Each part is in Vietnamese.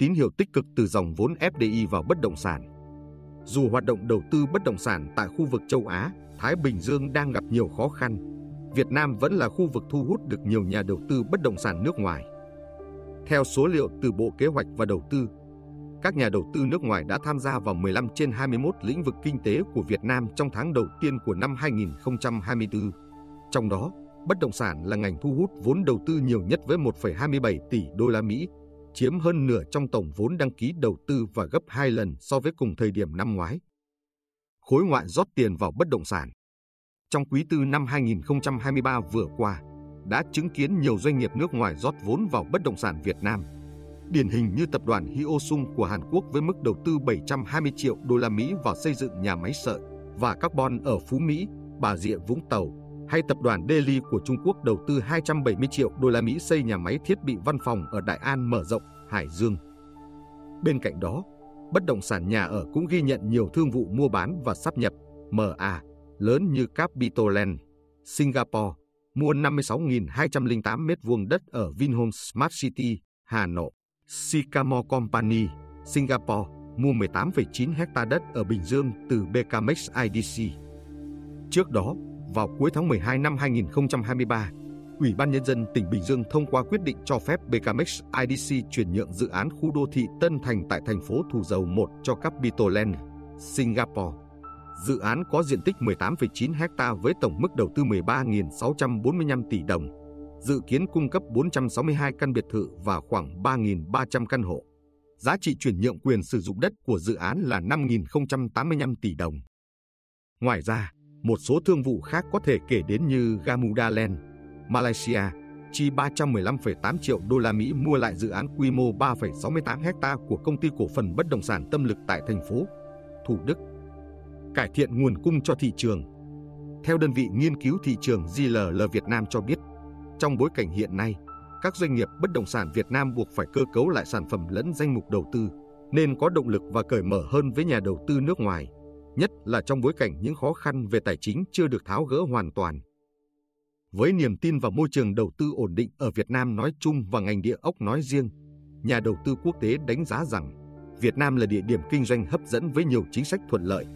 tín hiệu tích cực từ dòng vốn FDI vào bất động sản. Dù hoạt động đầu tư bất động sản tại khu vực châu Á, Thái Bình Dương đang gặp nhiều khó khăn, Việt Nam vẫn là khu vực thu hút được nhiều nhà đầu tư bất động sản nước ngoài. Theo số liệu từ Bộ Kế hoạch và Đầu tư, các nhà đầu tư nước ngoài đã tham gia vào 15 trên 21 lĩnh vực kinh tế của Việt Nam trong tháng đầu tiên của năm 2024. Trong đó, bất động sản là ngành thu hút vốn đầu tư nhiều nhất với 1,27 tỷ đô la Mỹ, chiếm hơn nửa trong tổng vốn đăng ký đầu tư và gấp 2 lần so với cùng thời điểm năm ngoái. Khối ngoại rót tiền vào bất động sản. Trong quý tư năm 2023 vừa qua, đã chứng kiến nhiều doanh nghiệp nước ngoài rót vốn vào bất động sản Việt Nam. Điển hình như tập đoàn Hyosung của Hàn Quốc với mức đầu tư 720 triệu đô la Mỹ vào xây dựng nhà máy sợi và carbon ở Phú Mỹ, Bà Rịa Vũng Tàu, hay tập đoàn Delhi của Trung Quốc đầu tư 270 triệu đô la Mỹ xây nhà máy thiết bị văn phòng ở Đại An mở rộng, Hải Dương. Bên cạnh đó, bất động sản nhà ở cũng ghi nhận nhiều thương vụ mua bán và sắp nhập MA lớn như Capitoland, Singapore, mua 56.208 m2 đất ở Vinhome Smart City, Hà Nội. Sycamore Company, Singapore, mua 18,9 hecta đất ở Bình Dương từ BKMX IDC. Trước đó, vào cuối tháng 12 năm 2023, Ủy ban Nhân dân tỉnh Bình Dương thông qua quyết định cho phép BKMX IDC chuyển nhượng dự án khu đô thị Tân Thành tại thành phố Thủ Dầu 1 cho Capitoland, Singapore. Dự án có diện tích 18,9 ha với tổng mức đầu tư 13.645 tỷ đồng, dự kiến cung cấp 462 căn biệt thự và khoảng 3.300 căn hộ. Giá trị chuyển nhượng quyền sử dụng đất của dự án là 5.085 tỷ đồng. Ngoài ra, một số thương vụ khác có thể kể đến như Gamuda Land, Malaysia, chi 315,8 triệu đô la Mỹ mua lại dự án quy mô 3,68 hecta của công ty cổ phần bất động sản Tâm Lực tại thành phố Thủ Đức. Cải thiện nguồn cung cho thị trường. Theo đơn vị nghiên cứu thị trường GLL Việt Nam cho biết, trong bối cảnh hiện nay, các doanh nghiệp bất động sản Việt Nam buộc phải cơ cấu lại sản phẩm lẫn danh mục đầu tư, nên có động lực và cởi mở hơn với nhà đầu tư nước ngoài, nhất là trong bối cảnh những khó khăn về tài chính chưa được tháo gỡ hoàn toàn. Với niềm tin vào môi trường đầu tư ổn định ở Việt Nam nói chung và ngành địa ốc nói riêng, nhà đầu tư quốc tế đánh giá rằng Việt Nam là địa điểm kinh doanh hấp dẫn với nhiều chính sách thuận lợi,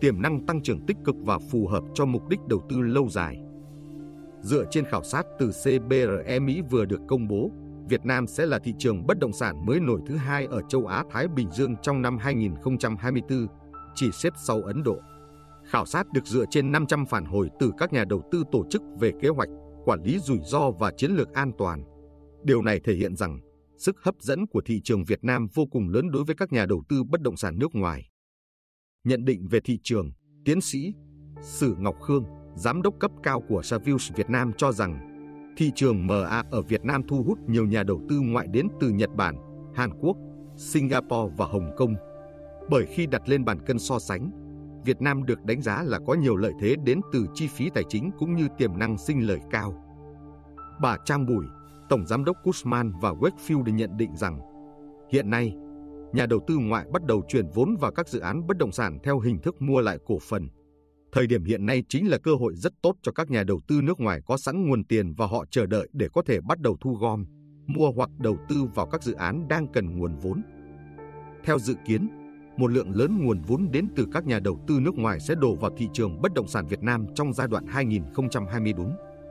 tiềm năng tăng trưởng tích cực và phù hợp cho mục đích đầu tư lâu dài. Dựa trên khảo sát từ CBRE Mỹ vừa được công bố, Việt Nam sẽ là thị trường bất động sản mới nổi thứ hai ở châu Á Thái Bình Dương trong năm 2024, chỉ xếp sau Ấn Độ. Khảo sát được dựa trên 500 phản hồi từ các nhà đầu tư tổ chức về kế hoạch, quản lý rủi ro và chiến lược an toàn. Điều này thể hiện rằng sức hấp dẫn của thị trường Việt Nam vô cùng lớn đối với các nhà đầu tư bất động sản nước ngoài. Nhận định về thị trường, tiến sĩ Sử Ngọc Khương, giám đốc cấp cao của Savills Việt Nam cho rằng thị trường MA ở Việt Nam thu hút nhiều nhà đầu tư ngoại đến từ Nhật Bản, Hàn Quốc, Singapore và Hồng Kông. Bởi khi đặt lên bàn cân so sánh, Việt Nam được đánh giá là có nhiều lợi thế đến từ chi phí tài chính cũng như tiềm năng sinh lời cao. Bà Trang Bùi, Tổng Giám đốc Cushman và Wakefield nhận định rằng hiện nay, nhà đầu tư ngoại bắt đầu chuyển vốn vào các dự án bất động sản theo hình thức mua lại cổ phần. Thời điểm hiện nay chính là cơ hội rất tốt cho các nhà đầu tư nước ngoài có sẵn nguồn tiền và họ chờ đợi để có thể bắt đầu thu gom, mua hoặc đầu tư vào các dự án đang cần nguồn vốn. Theo dự kiến, một lượng lớn nguồn vốn đến từ các nhà đầu tư nước ngoài sẽ đổ vào thị trường bất động sản Việt Nam trong giai đoạn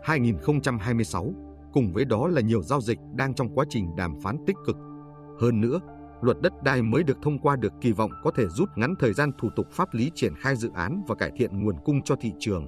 2024-2026, cùng với đó là nhiều giao dịch đang trong quá trình đàm phán tích cực. Hơn nữa, luật đất đai mới được thông qua được kỳ vọng có thể rút ngắn thời gian thủ tục pháp lý triển khai dự án và cải thiện nguồn cung cho thị trường.